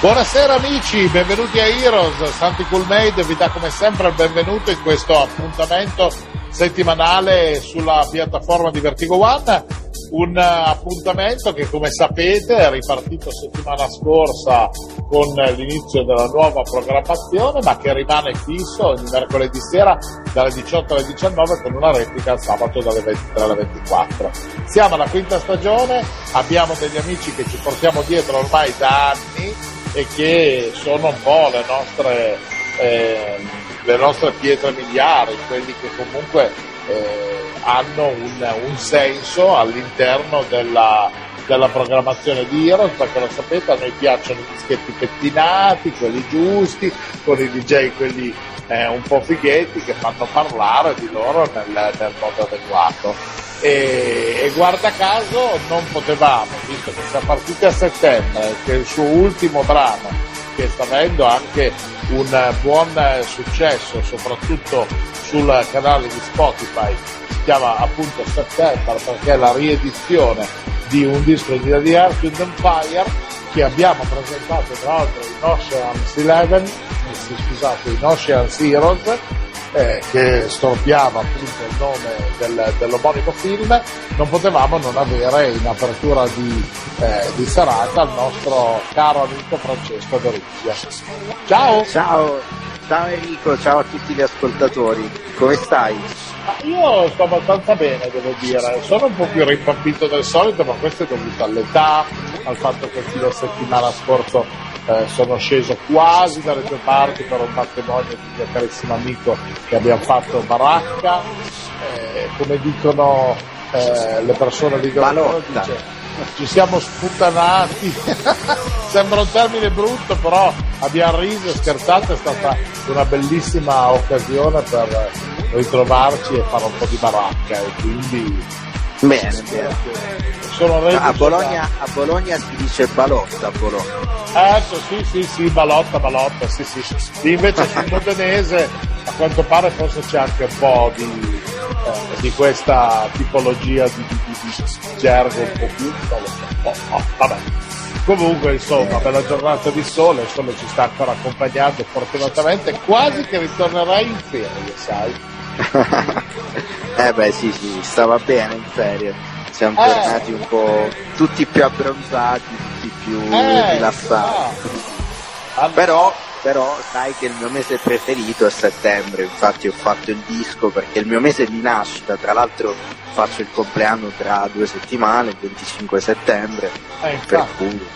Buonasera amici, benvenuti a Heroes. Santi Coolmade vi dà come sempre il benvenuto in questo appuntamento settimanale sulla piattaforma di Vertigo One. Un appuntamento che come sapete è ripartito settimana scorsa con l'inizio della nuova programmazione, ma che rimane fisso ogni mercoledì sera dalle 18 alle 19 con una replica il sabato dalle 23 alle 24. Siamo alla quinta stagione, abbiamo degli amici che ci portiamo dietro ormai da anni e che sono un po' le nostre, eh, le nostre pietre miliari, quelli che comunque eh, hanno un, un, senso all'interno della, della programmazione di Heroes perché lo sapete a noi piacciono i dischetti pettinati, quelli giusti, con i DJ quelli eh, un po' fighetti che fanno parlare di loro nel, nel modo adeguato. E, e, guarda caso non potevamo, visto che siamo partiti a settembre, che il suo ultimo brano, che sta avendo anche un buon successo, soprattutto sul canale di Spotify, si chiama appunto September perché è la riedizione di un disco di The Earth in Empire che abbiamo presentato tra l'altro in Ocean's Eleven, scusate, in Ocean's Heroes eh, che storpiava appunto il nome del, dell'omonimo film, non potevamo non avere in apertura di, eh, di serata il nostro caro amico Francesco Dorizia. Ciao! Ciao! Ciao Enrico, ciao a tutti gli ascoltatori, come stai? io sto abbastanza bene, devo dire. Sono un po' più rimpappito del solito, ma questo è dovuto all'età, al fatto che il fine settimana scorso eh, sono sceso quasi dalle tue parti per un matrimonio di mio carissimo amico che abbiamo fatto baracca, eh, come dicono eh, le persone di Grosso, ci siamo sputtanati, sembra un termine brutto, però abbiamo riso e scherzato, è stata una bellissima occasione per ritrovarci e fare un po' di baracca e quindi Bene, bene. A, Bologna, a Bologna si dice balotta a Bologna. Ecco, sì, sì, sì, balotta, balotta, sì, sì. Invece sul modenese a quanto pare forse c'è anche un po' di, eh, di questa tipologia di, di, di, gergo un po' più. Oh, oh, vabbè. Comunque, insomma, bella giornata di sole, il sole ci sta ancora accompagnando fortunatamente, quasi che ritornerai in ferie, sai. eh beh sì sì, stava bene in ferie. Siamo eh. tornati un po' tutti più abbronzati, tutti più eh, rilassati. No. Però, però sai che il mio mese preferito è settembre, infatti ho fatto il disco perché è il mio mese di nascita, tra l'altro faccio il compleanno tra due settimane, il 25 settembre. Eh, per cui.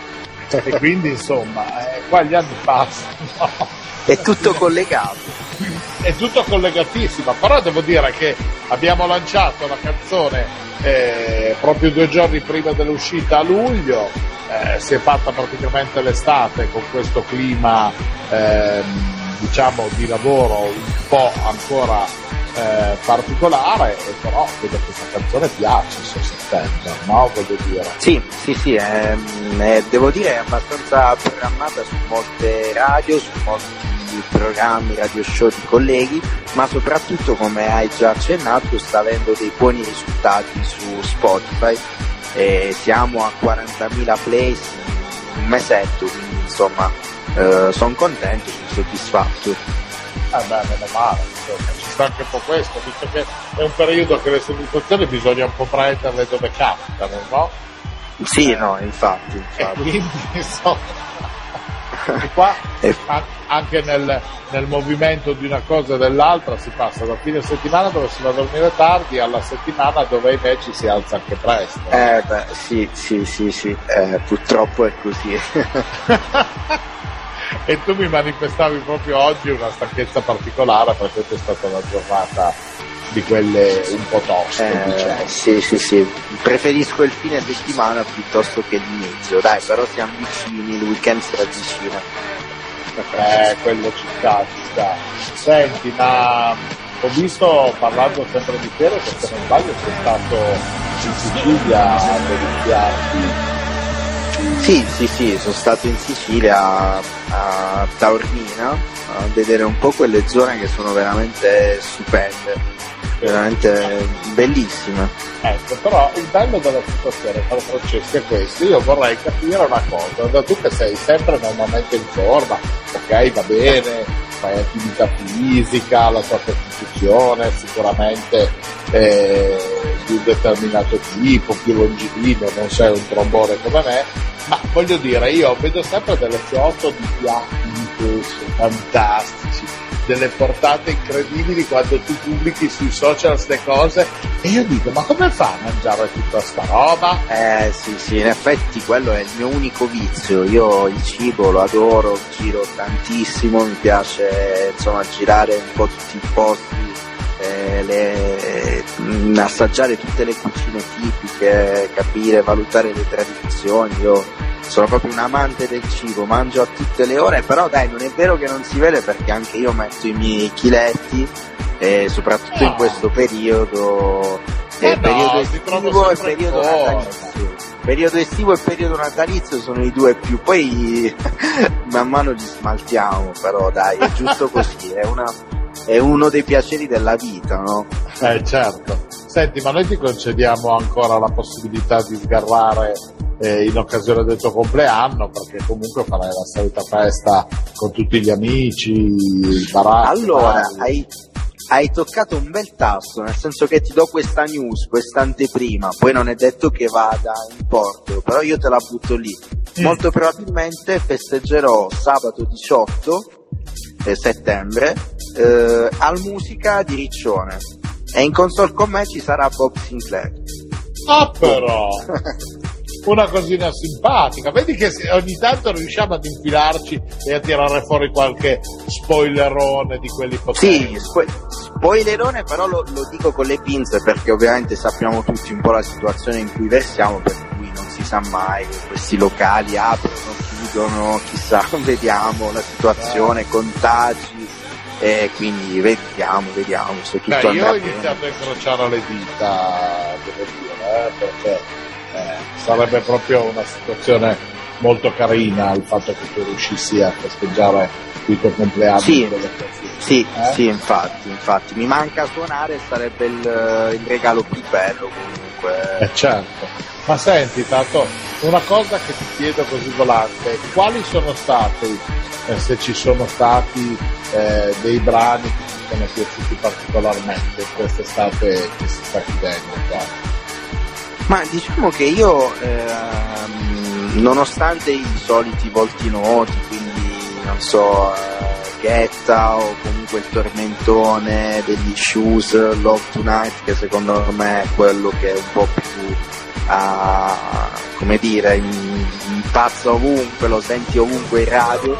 E quindi insomma, eh, qua gli anni passano. È tutto collegato. È tutto collegatissimo, però devo dire che abbiamo lanciato la canzone eh, proprio due giorni prima dell'uscita a luglio, eh, si è fatta praticamente l'estate con questo clima eh, diciamo di lavoro un po' ancora eh, particolare, però vedo che questa canzone piace su settembre, no? Voglio dire. Sì, sì, sì, è, è, devo dire è abbastanza programmata su molte radio, su molti programmi, radio show di colleghi, ma soprattutto come hai già accennato sta avendo dei buoni risultati su Spotify. E siamo a 40.000 plays in un mesetto, quindi insomma eh, sono contento, sono soddisfatto. Ah beh, meno male, insomma, ci sta anche un po' questo, visto che è un periodo che le soddisfazioni bisogna un po' prenderle dove capitano, no? Sì, no, infatti. infatti. E quindi, insomma, e qua anche nel, nel, movimento di una cosa e dell'altra si passa da fine settimana dove si va a dormire tardi alla settimana dove invece si alza anche presto. Eh beh, sì, sì, sì, sì, eh, purtroppo è così. e tu mi manifestavi proprio oggi una stanchezza particolare perché c'è stata una giornata di quelle un po' toste. Eh, diciamo. Sì, sì, sì. Preferisco il fine settimana piuttosto che l'inizio, dai, però siamo vicini, il weekend si avvicina. Eh, quello ci sta, ci sta. Senti, ma ho visto, parlando sempre di te, che se non sbaglio sei stato in Sicilia a verificarti sì, sì, sì, sono stato in Sicilia a Taormina a vedere un po' quelle zone che sono veramente stupende, veramente bellissime. Ecco, però il bello della situazione, caro Francesco, è questo. Io vorrei capire una cosa, da tu che sei sempre normalmente in forma, ok, va bene, fai attività fisica, la tua costituzione sicuramente eh, di un determinato tipo, più longilino, non sei un trombone come me, ma voglio dire, io vedo sempre delle foto di piatti di fantastici, delle portate incredibili quando tu pubblichi sui social queste cose e io dico ma come fa a mangiare tutta sta roba? Eh sì sì, in effetti quello è il mio unico vizio, io il cibo lo adoro, giro tantissimo, mi piace insomma girare un po' tutti i posti eh, le, mh, assaggiare tutte le cucine tipiche, capire, valutare le tradizioni. Io sono proprio un amante del cibo, mangio a tutte le ore, però dai, non è vero che non si vede perché anche io metto i miei chiletti e soprattutto no. in questo periodo, eh, eh periodo no, estivo e periodo natalizio. Periodo estivo e periodo natalizio sono i due più, poi man mano li smaltiamo, però dai, è giusto così, è una è uno dei piaceri della vita, no? Eh certo. Senti, ma noi ti concediamo ancora la possibilità di sgarrare eh, in occasione del tuo compleanno, perché comunque farai la solita festa con tutti gli amici, baracchi. Allora, hai, hai toccato un bel tasto, nel senso che ti do questa news, questa anteprima, poi non è detto che vada in porto, però io te la butto lì. Mm. Molto probabilmente festeggerò sabato 18 eh, settembre eh, al Musica di Riccione e in console con me ci sarà Bob Sinclair. Ah però! una cosina simpatica. Vedi che ogni tanto riusciamo ad infilarci e a tirare fuori qualche spoilerone di quelli potenti. Sì, spo- spoilerone però lo, lo, dico con le pinze perché ovviamente sappiamo tutti un po' la situazione in cui versiamo, per cui non si sa mai, questi locali aprono, chiudono, chissà, vediamo la situazione, eh. contagi e quindi vediamo, vediamo se tutto Beh, io ho iniziato bene. a incrociare le dita, devo dire, eh, perché eh, sarebbe proprio una situazione molto carina il fatto che tu riuscissi a festeggiare il tuo compleanno. Sì, sì, eh? sì, infatti, infatti, mi manca suonare, sarebbe il, il regalo più bello comunque. Eh certo. Ma senti, Tato, una cosa che ti chiedo così volante, quali sono stati, eh, se ci sono stati eh, dei brani che ti sono piaciuti particolarmente quest'estate che si sta chiudendo qua? Ma diciamo che io, ehm, nonostante i soliti volti noti, quindi non so, eh, Ghetta o comunque il tormentone degli Shoes, Love Tonight, che secondo me è quello che è un po' più, uh, come dire, impazza ovunque, lo senti ovunque in radio.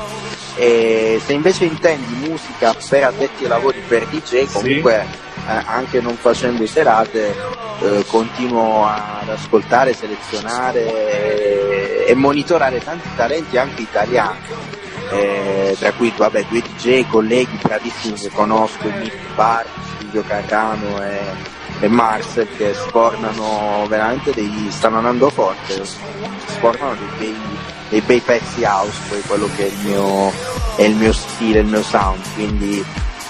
E se invece intendi musica per addetti ai lavori per DJ, comunque sì eh, anche non facendo serate eh, continuo ad ascoltare, selezionare e, e, monitorare tanti talenti anche italiani. Eh, tra cui vabbè, due DJ, colleghi bravissimi che conosco, Nick Bar, Silvio Carrano e, e Marcel che sfornano veramente dei, stanno andando forte, sfornano dei bei, dei bei pezzi house, poi quello che è il mio, è il mio stile, il mio sound, quindi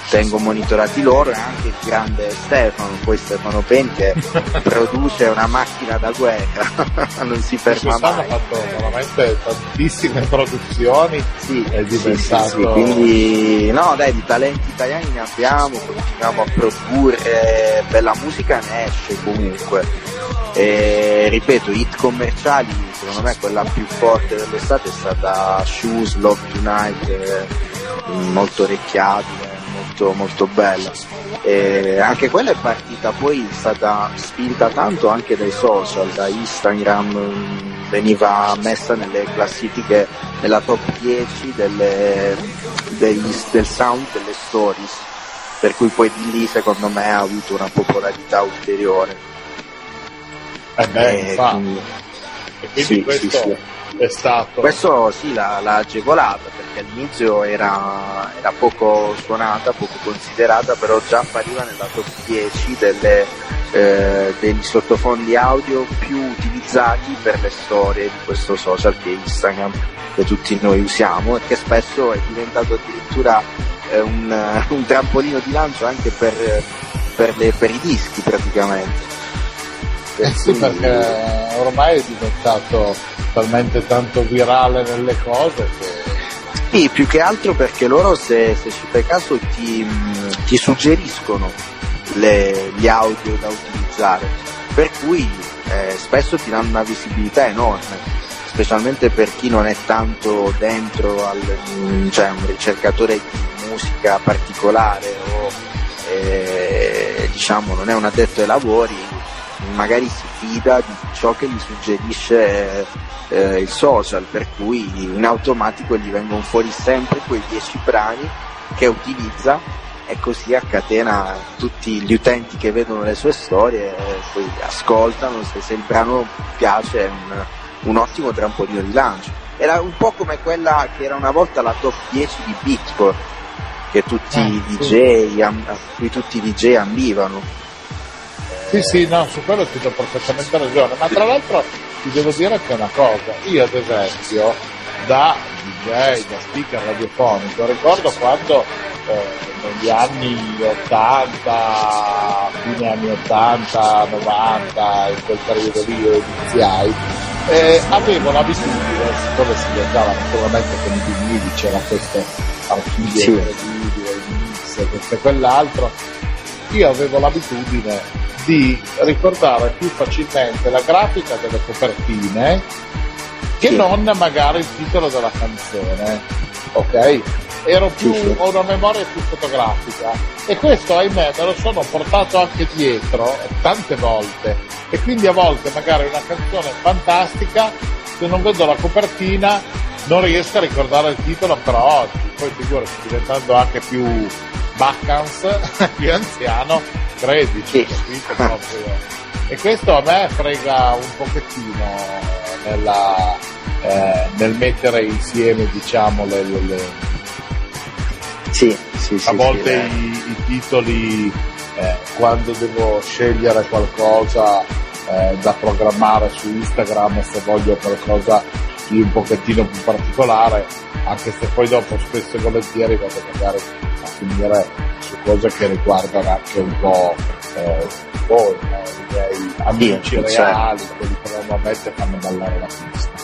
tengo monitorati loro e anche il grande Stefano, poi Stefano Pen che produce una macchina da guerra, non si ferma mai. ha fatto veramente tantissime produzioni, sì, è diventato... Sì, sì, quindi no dai, di talenti italiani ne abbiamo, continuiamo a produrre, bella musica ne esce comunque. E ripeto, hit commerciali, secondo me quella più forte dell'estate è stata Shoes, Love Tonight, eh, molto orecchiabile molto, molto bella. E anche quella è partita poi, è stata spinta tanto anche dai social, da Instagram, veniva messa nelle classifiche, nella top 10 delle, degli, del sound delle stories, per cui poi di lì secondo me ha avuto una popolarità ulteriore. Eh beh, e, quindi... E quindi sì, questo sì, sì. è stato... Questo sì, l'ha, l'ha agevolata, perché all'inizio era, era, poco suonata, poco considerata, però già appariva nella top 10 delle, eh, degli sottofondi audio più utilizzati per le storie di questo social che è Instagram, che tutti noi usiamo e che spesso è diventato addirittura eh, un, un, trampolino di lancio anche per, per, le, per i dischi praticamente. Sì, perché ormai è diventato talmente tanto virale nelle cose che... Sì, più che altro perché loro se, se ci fai caso ti, ti suggeriscono le, gli audio da utilizzare, per cui eh, spesso ti danno una visibilità enorme, specialmente per chi non è tanto dentro al, cioè un ricercatore di musica particolare o eh, diciamo non è un addetto ai lavori, magari si fida di ciò che gli suggerisce eh, il social, per cui in automatico gli vengono fuori sempre quei 10 brani che utilizza e così a catena tutti gli utenti che vedono le sue storie poi ascoltano, se, se il brano piace è un, un ottimo trampolino di lancio. Era un po' come quella che era una volta la top 10 di Beatport, che tutti eh, i DJ, a cui tutti i DJ ambivano. Sì, sì, no, su quello ti do perfettamente ragione, ma tra l'altro ti devo dire anche una cosa, io ad esempio da DJ, da speaker radiofonico, ricordo quando eh, negli anni 80, fine anni 80, 90, in quel periodo lì io iniziai, eh, avevo l'abitudine, siccome si viaggiava naturalmente con i vinili, c'era questo archivio sì. video, il mix, questo e quell'altro, io avevo l'abitudine di ricordare più facilmente la grafica delle copertine che sì. non magari il titolo della canzone, ok? Ero più, sì, ho una memoria più fotografica e questo ahimè me lo sono portato anche dietro tante volte e quindi a volte magari una canzone fantastica se non vedo la copertina non riesco a ricordare il titolo però oggi poi figurati diventando anche più baccans più anziano credici sì. proprio e questo a me frega un pochettino nella, eh, nel mettere insieme diciamo le, le, le... Sì, sì, a volte sì, i, i, titoli eh, quando devo scegliere qualcosa eh, da programmare su Instagram se voglio qualcosa di un pochettino più particolare anche se poi dopo spesso e volentieri vado magari a finire su cose che riguardano anche un po' eh, voi, no? i miei amici sì, reali, certo. quelli che normalmente fanno ballare la pista.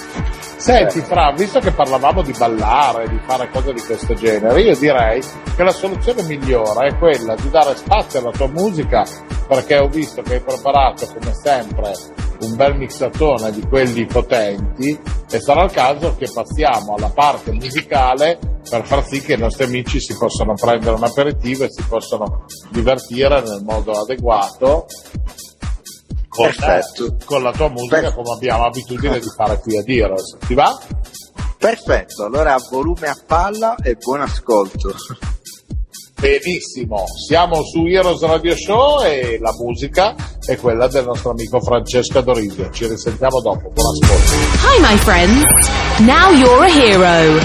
Senti. Fra, visto che parlavamo di ballare, di fare cose di questo genere, io direi che la soluzione migliore è quella di dare spazio alla tua musica, perché ho visto che hai preparato come sempre un bel mixatone di quelli potenti e sarà il caso che passiamo alla parte musicale per far sì che i nostri amici si possano prendere un aperitivo e si possano divertire nel modo adeguato con, eh, con la tua musica per... come abbiamo abitudine di fare qui a Diros. Ti va? Perfetto, allora volume a palla e buon ascolto. Benissimo, siamo su Heroes Radio Show e la musica è quella del nostro amico Francesco Dorizio. Ci risentiamo dopo. Buon ascolto. Hi my friends, now you're a hero.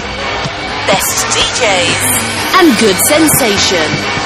Best DJs and good sensation.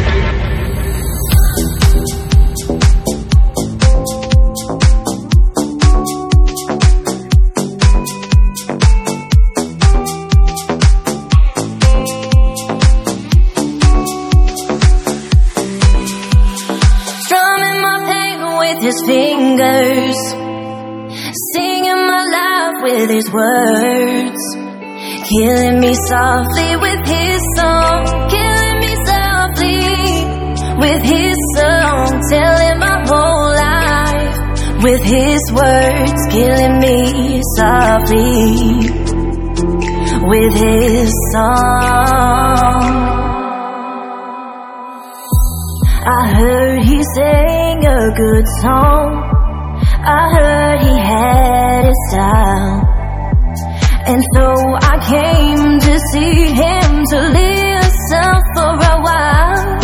With his words. Killing me softly with his song. Killing me softly with his song. Telling my whole life with his words. Killing me softly with his song. I heard he sang a good song. I heard he had a style. And so I came to see him to listen for a while.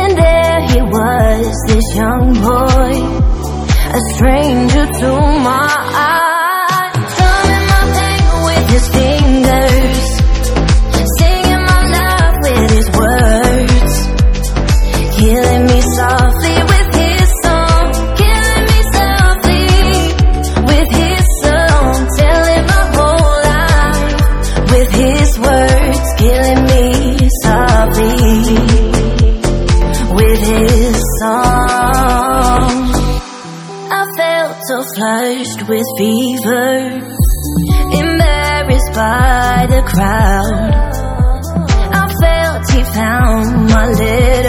And there he was, this young boy, a stranger to my eyes, with fever, embarrassed by the crowd. I felt he found my letters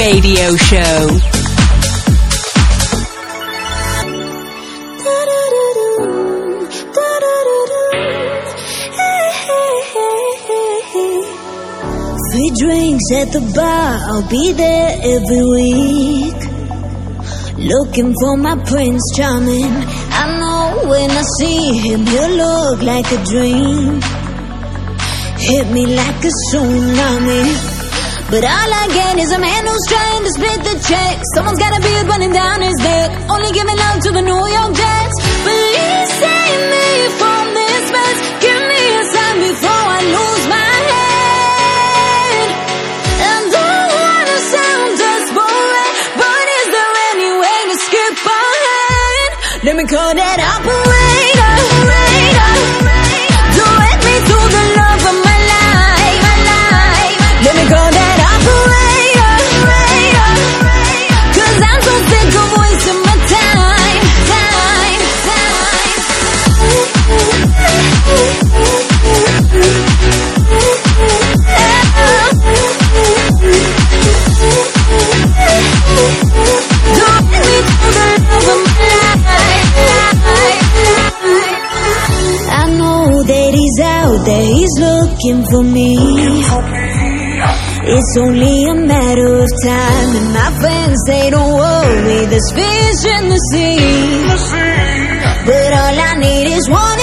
Radio Show. Free drinks at the bar, I'll be there every week. Looking for my Prince Charming. I know when I see him, he'll look like a dream. Hit me like a tsunami. But all I get is a man who's trying to split the check. Someone's got a beard running down his neck. Only giving love to the New York Jets. Please save me from this mess. Give me a sign before I lose my head. And don't wanna sound desperate, but is there any way to skip ahead? Let me call that operator. Looking for me. It's only a matter of time, and my friends say, Don't worry, there's fish in the sea. But all I need is one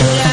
Thank.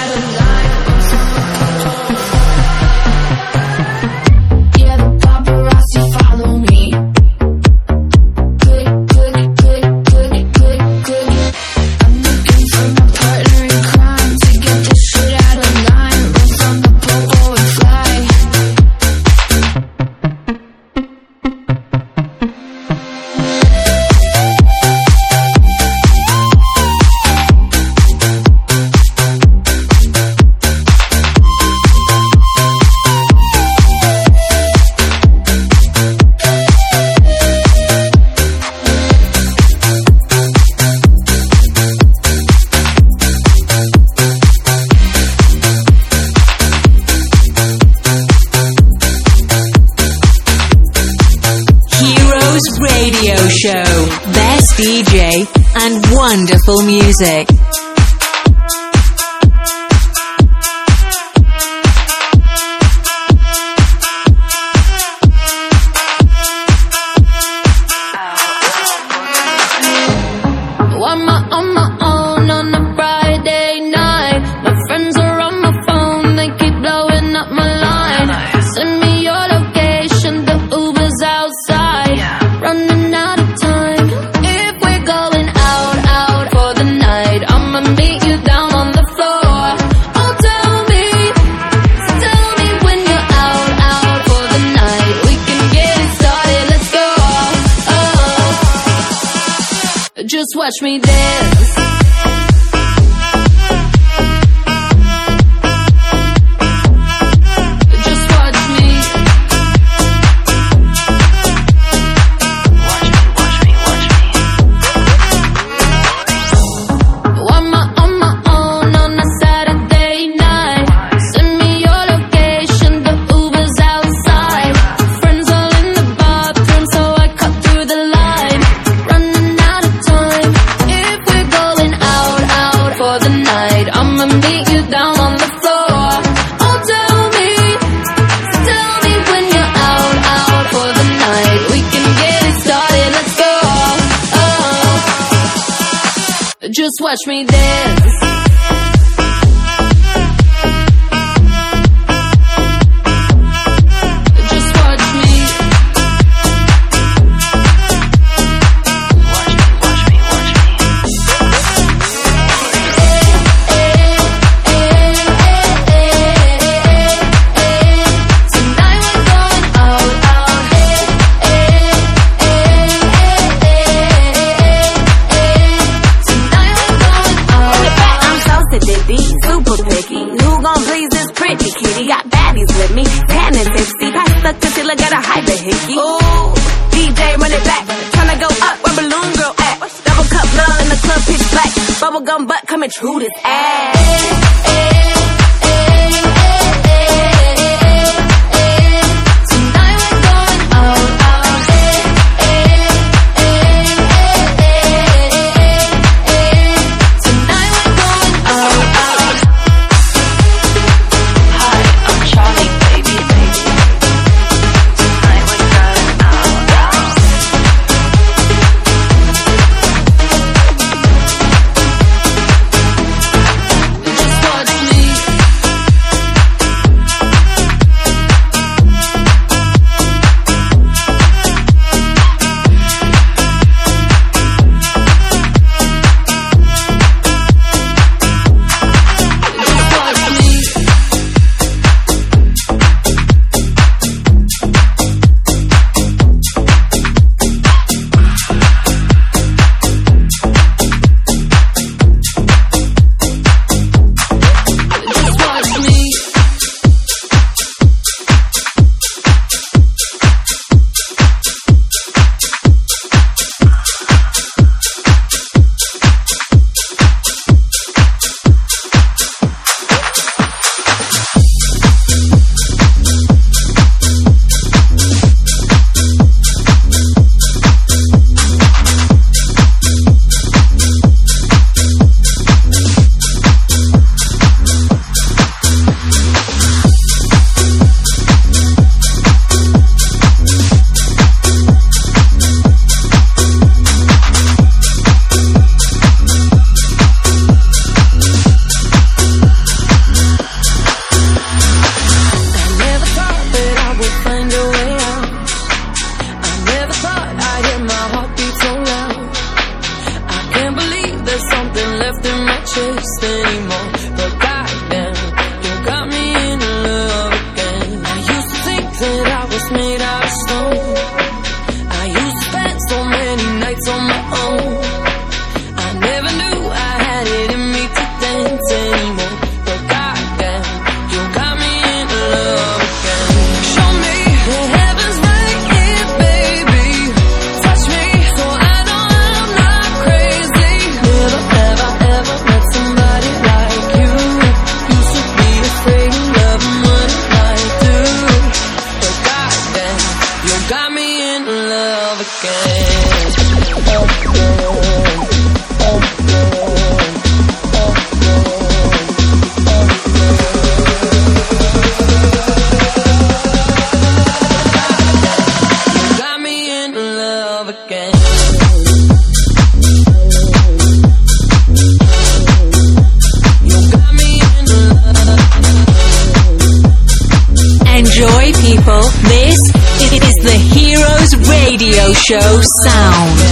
Watch me show sound.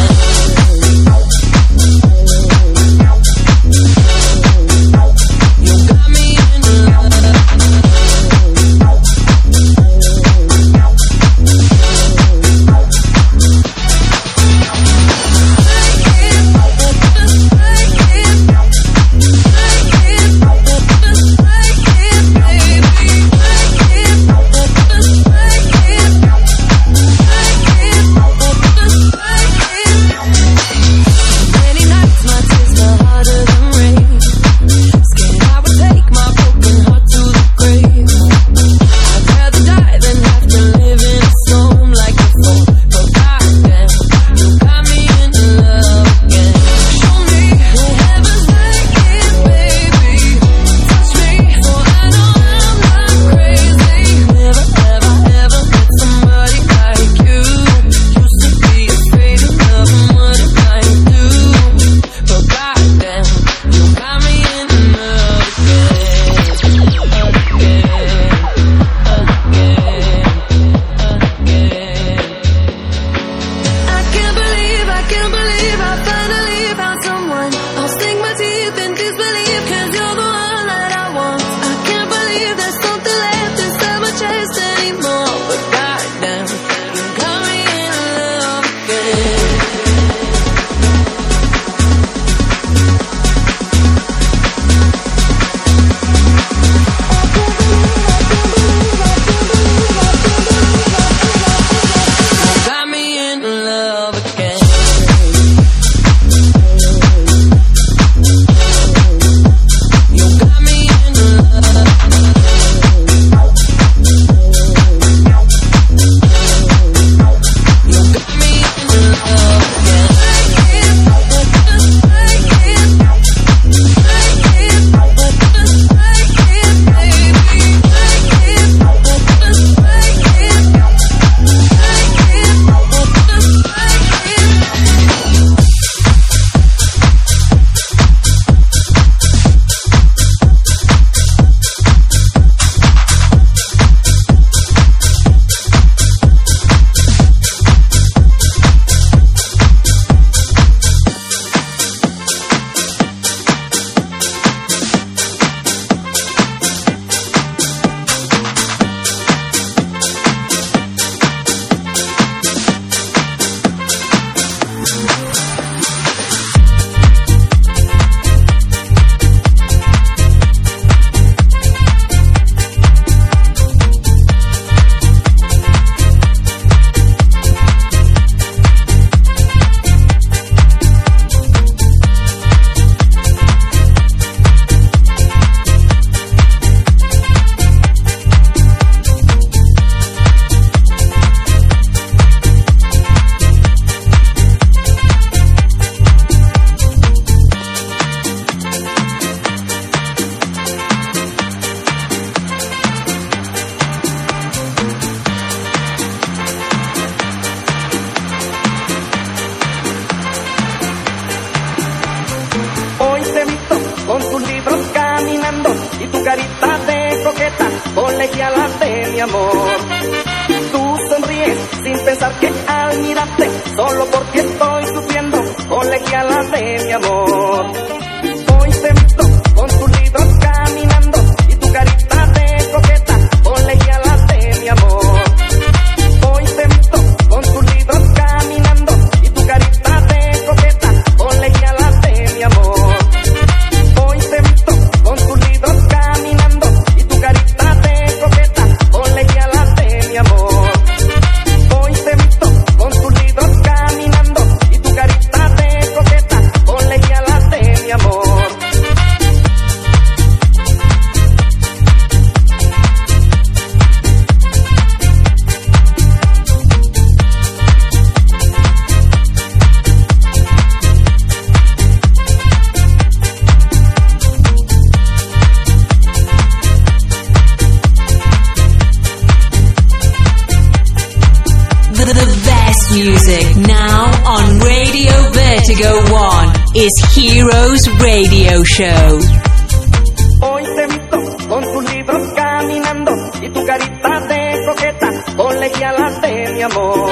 amor.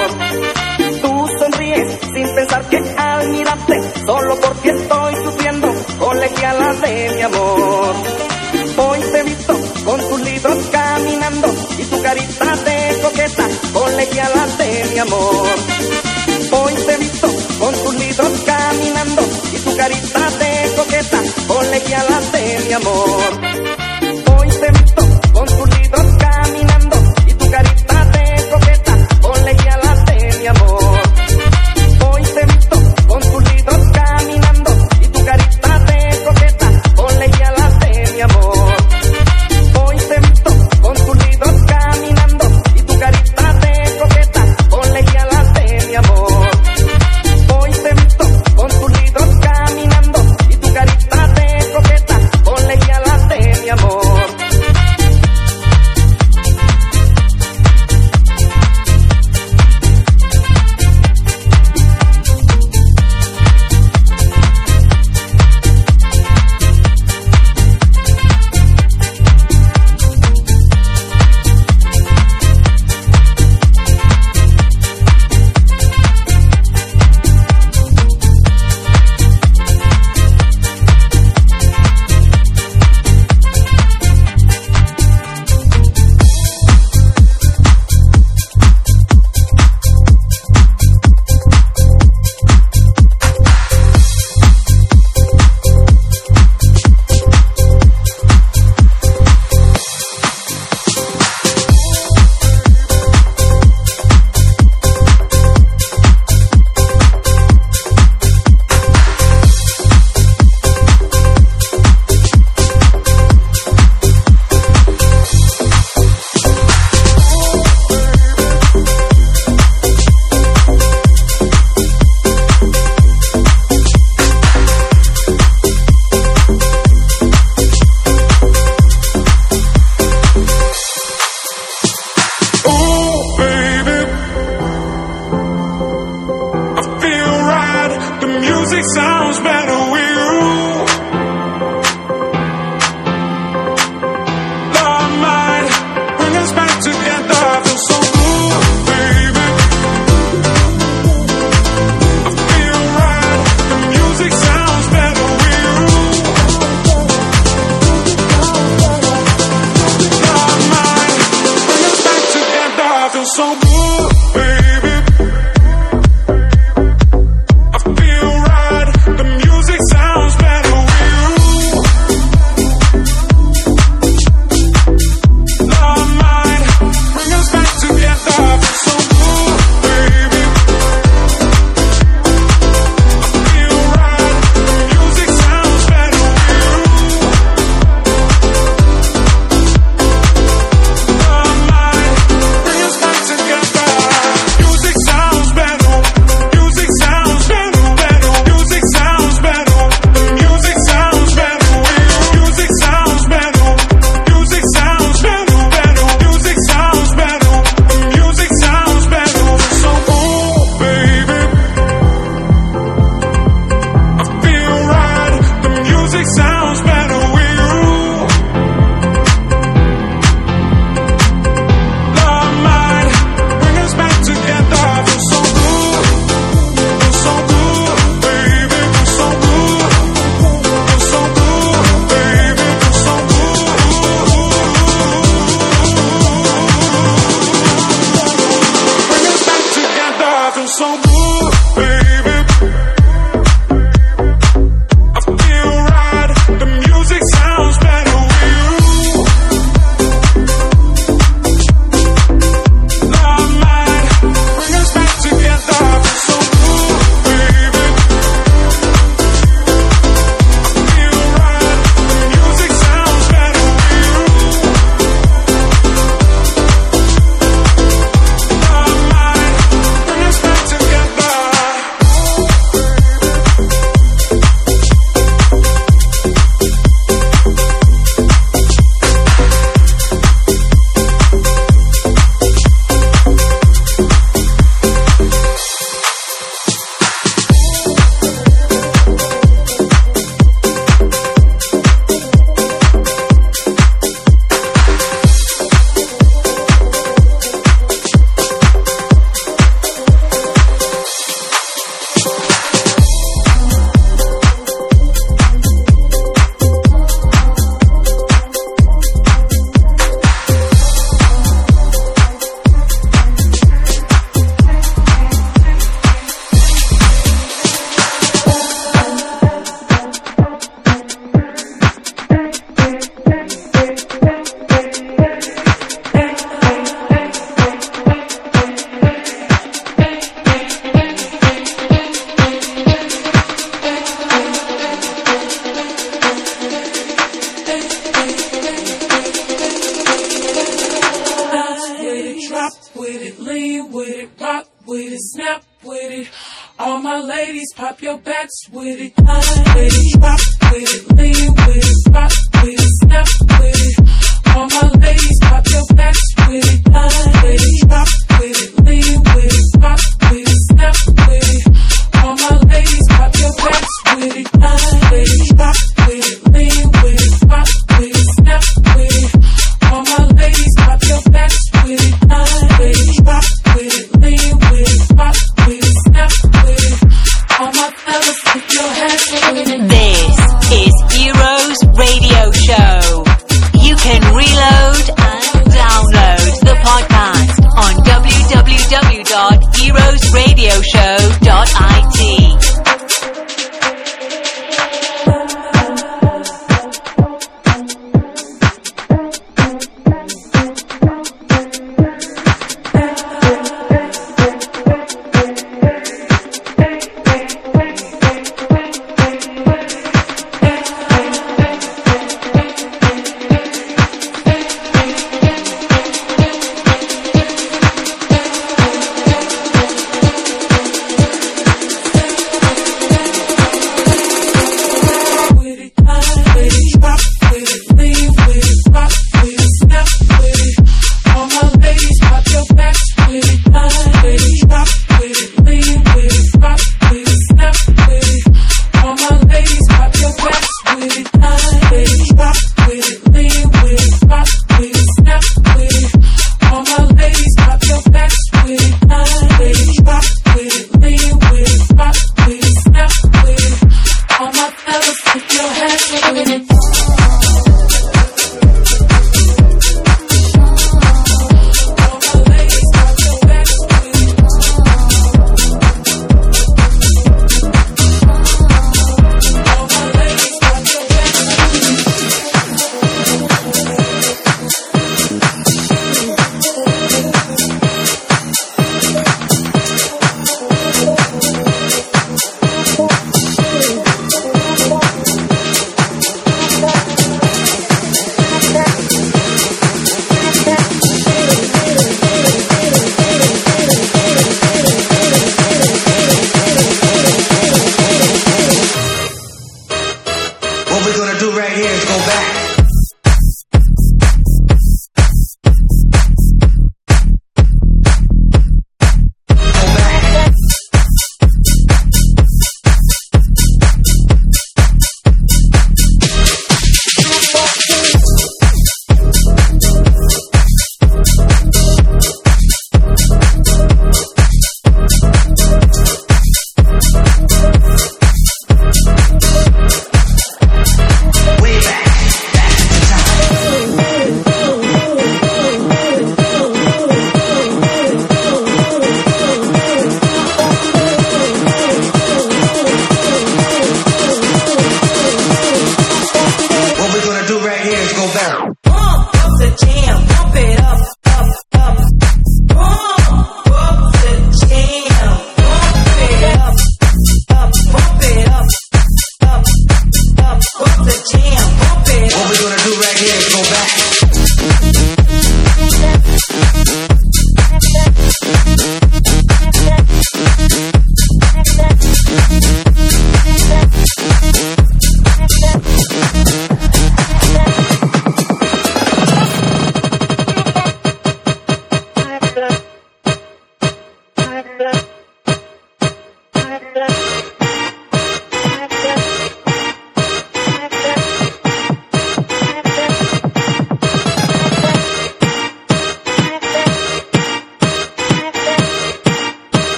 Tú sonríes sin pensar que al mirarte, solo porque estoy sufriendo, colegiala de mi amor. Hoy te visto con tus libros caminando y tu carita de coqueta, colegiala de mi amor. Hoy te visto con tus libros caminando y tu carita de coqueta, colegiala de mi amor. with it, lean with it, rock with it, snap with it. All my ladies, pop your backs with it, I with it, rock with it, lean with it, rock with it, snap with it. All my ladies, pop your backs with it, I with it, rock with it, lean with it, rock with it, snap with it. All my ladies, pop your backs with it, I Show.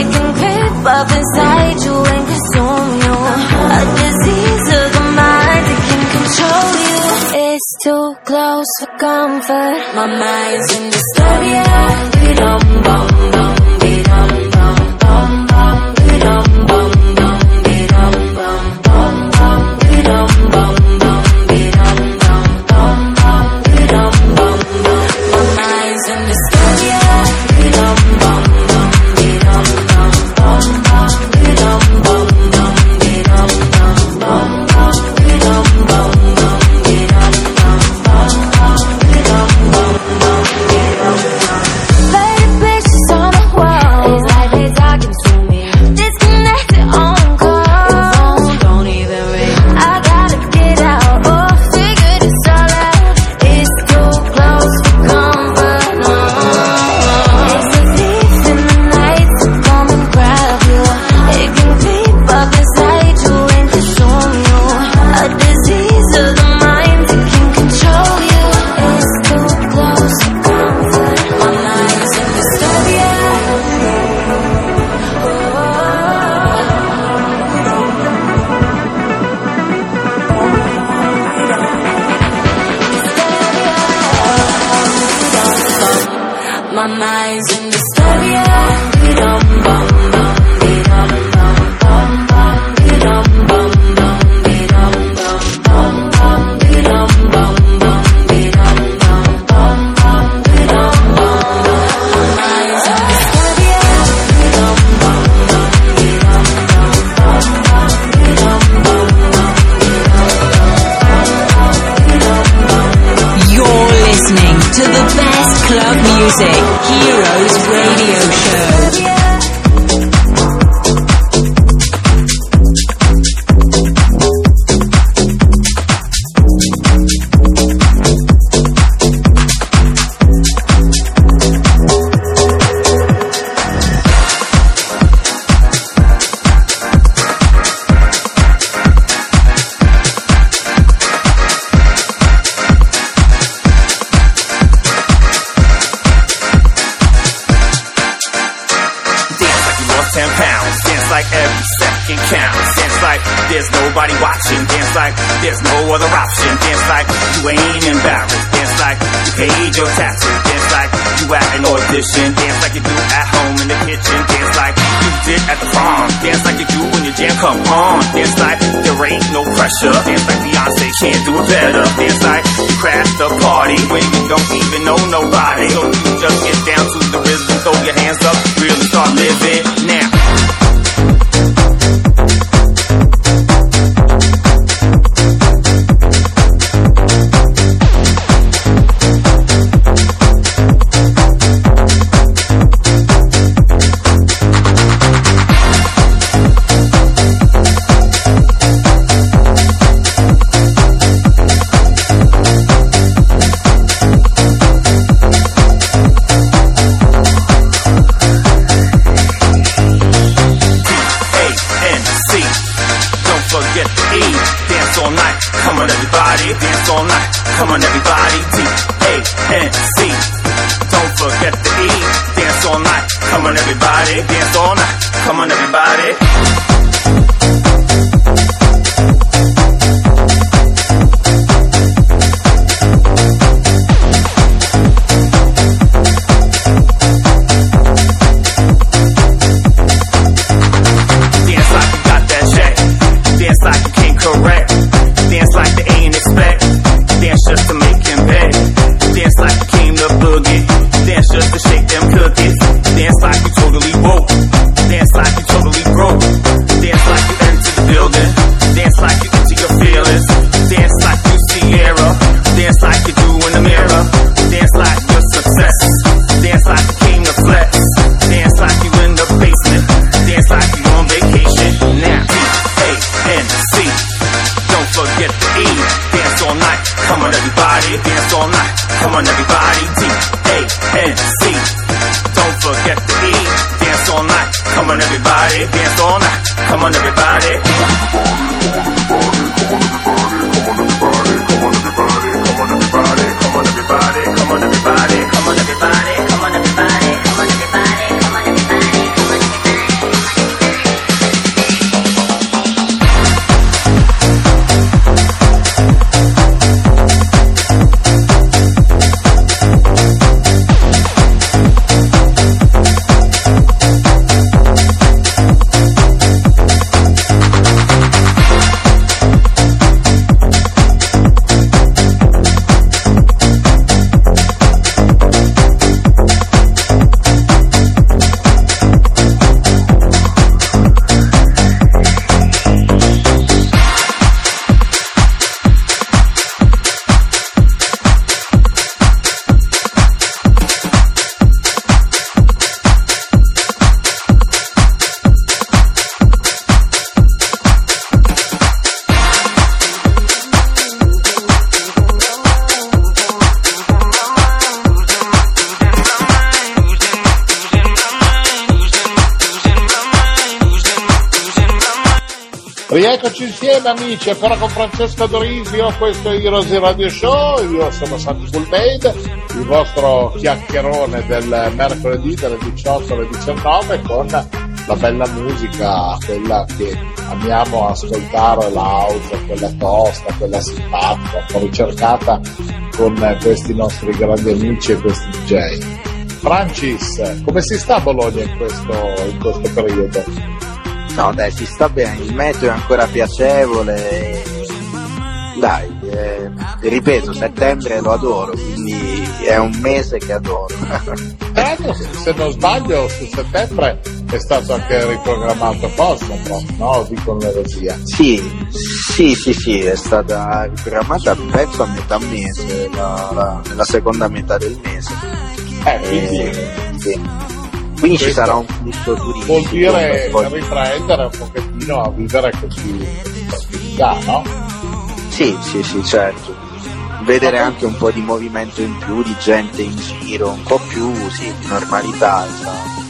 It can creep up inside you and consume you. A disease of the mind that can control you. It's too close for comfort. My mind's in dystopia. We don't bother. music, Heroes Radio. ben amici, ancora con Francesco Dorisio, questo è Heroes Radio Show, io sono Santi Gulbade, il vostro chiacchierone del mercoledì dalle 18 alle 19 con la bella musica, quella che amiamo ascoltare, l'audio, quella tosta, quella simpatica, un po' ricercata con questi nostri grandi amici e questi DJ. Francis, come si sta a Bologna in questo, in questo periodo? No, dai, si sta bene, il meteo è ancora piacevole. e- Dai, eh, ripeto, settembre lo adoro, quindi è un mese che adoro. Tra l'altro, se se non sbaglio, su settembre è stato anche riprogrammato Cosmopro, no? Dicono l'eresia. Sì, sì, sì, sì, è stata riprogrammata penso a metà mese, la, la- nella seconda metà del mese. Eh, quindi Eh, sì. Quindi ci sarà un flusso turistico. vuol dire riprendere un pochettino a vivere più tranquillità, no? Sì, sì, sì, certo. Vedere anche un po' di movimento in più, di gente in giro, un po' più, sì, di normalità, insomma.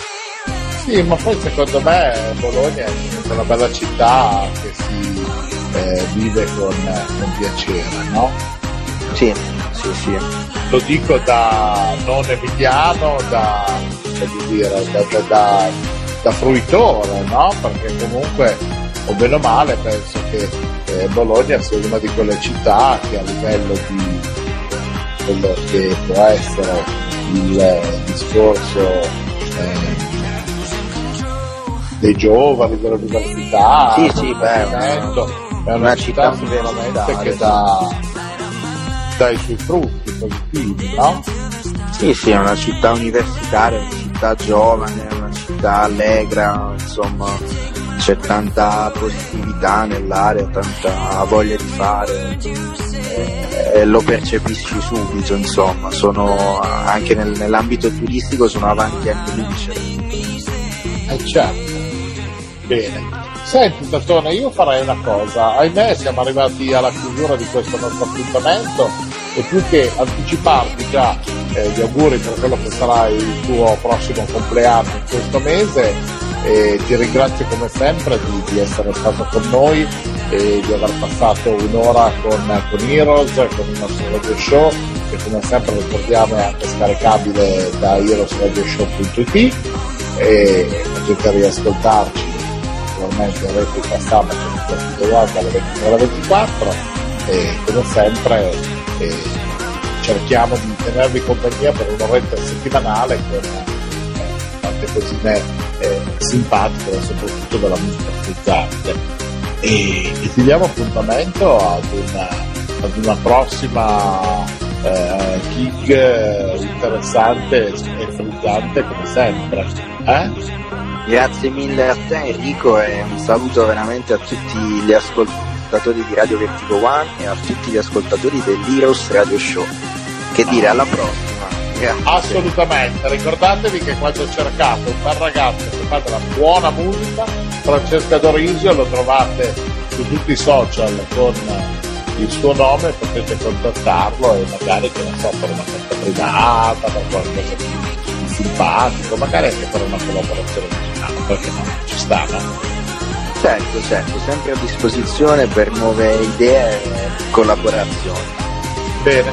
Sì, ma poi secondo me Bologna è una bella città che si eh, vive con, con piacere, no? Sì, sì, sì. Lo dico da non emiliano, da, dire, da, da- da- fruitore, no? Perché comunque, o bene o male, penso che eh, Bologna sia una di quelle città che a livello di quello che può essere il discorso eh, dei giovani, dell'università, Sì, sì, beh, è una, città sicuramente universitaria, che dà, i suoi frutti positivi, no? Sì, sì, è una città universitaria, una città giovane, una città allegra, insomma, c'è tanta positività nell'area, tanta voglia di fare eh, e lo percepisci subito, insomma, sono anche nel- nell'ambito turistico sono avanti anche luce. Eh certo. Bene. Senti Tatone, io farei una cosa, ahimè siamo arrivati alla chiusura di questo nostro appuntamento e più che anticiparti già eh, gli auguri per quello che sarà il tuo prossimo compleanno in questo mese e ti ringrazio come sempre di, di essere stato con noi e di aver passato un'ora con, con Heroes, con il nostro radio show che come sempre ricordiamo è anche scaricabile da heroesradioshow.it e potete riascoltarci naturalmente in replica sabato in guarda alle 23 alle 24 e come sempre eh, cerchiamo di tenervi compagnia per un'oretta settimanale con eh, tante cosine eh, simpatiche ma soprattutto della musica frizzante e, e ti diamo appuntamento ad una, ad una prossima eh, gig eh, interessante e frizzante come sempre eh? Grazie mille a te Enrico e un saluto veramente a tutti gli ascoltatori di Radio Vertigo One e a tutti gli ascoltatori dell'Heroes Radio Show. Che dire, alla prossima. Grazie. Assolutamente, ricordatevi che quando cercate un bel ragazzo che fa della buona musica, Francesca Dorisio lo trovate su tutti i social con il suo nome, potete contattarlo e magari che ne so, per una festa privata, per qualcosa di, simpatico, magari anche per una collaborazione musicale, perché no, ci sta, no? Certo, certo, sempre a disposizione per nuove idee e collaborazioni. Bene.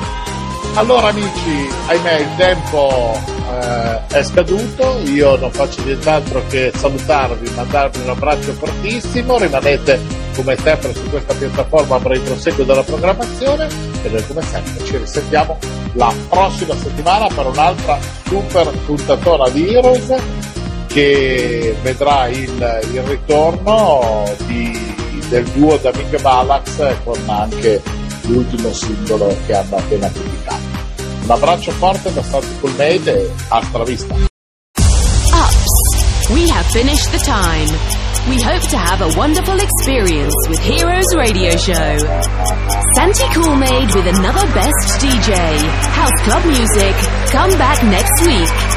Allora amici, ahimè il tempo eh, è scaduto, io non faccio nient'altro che salutarvi, mandarvi un abbraccio fortissimo, rimanete come sempre su questa piattaforma per il proseguo della programmazione e noi come sempre ci risentiamo la prossima settimana per un'altra super puntatona di Heroes che vedrà il, il ritorno di- del duo d'Amiche Balax con anche l'ultimo singolo che hanno appena pubblicato. Un abbraccio forte da Santi Coolmade e hasta la vista. Ups. We have finished the time. We hope to have a wonderful experience with Heroes Radio Show. Santi Coolmade with another best DJ. House Club Music. Come back next week.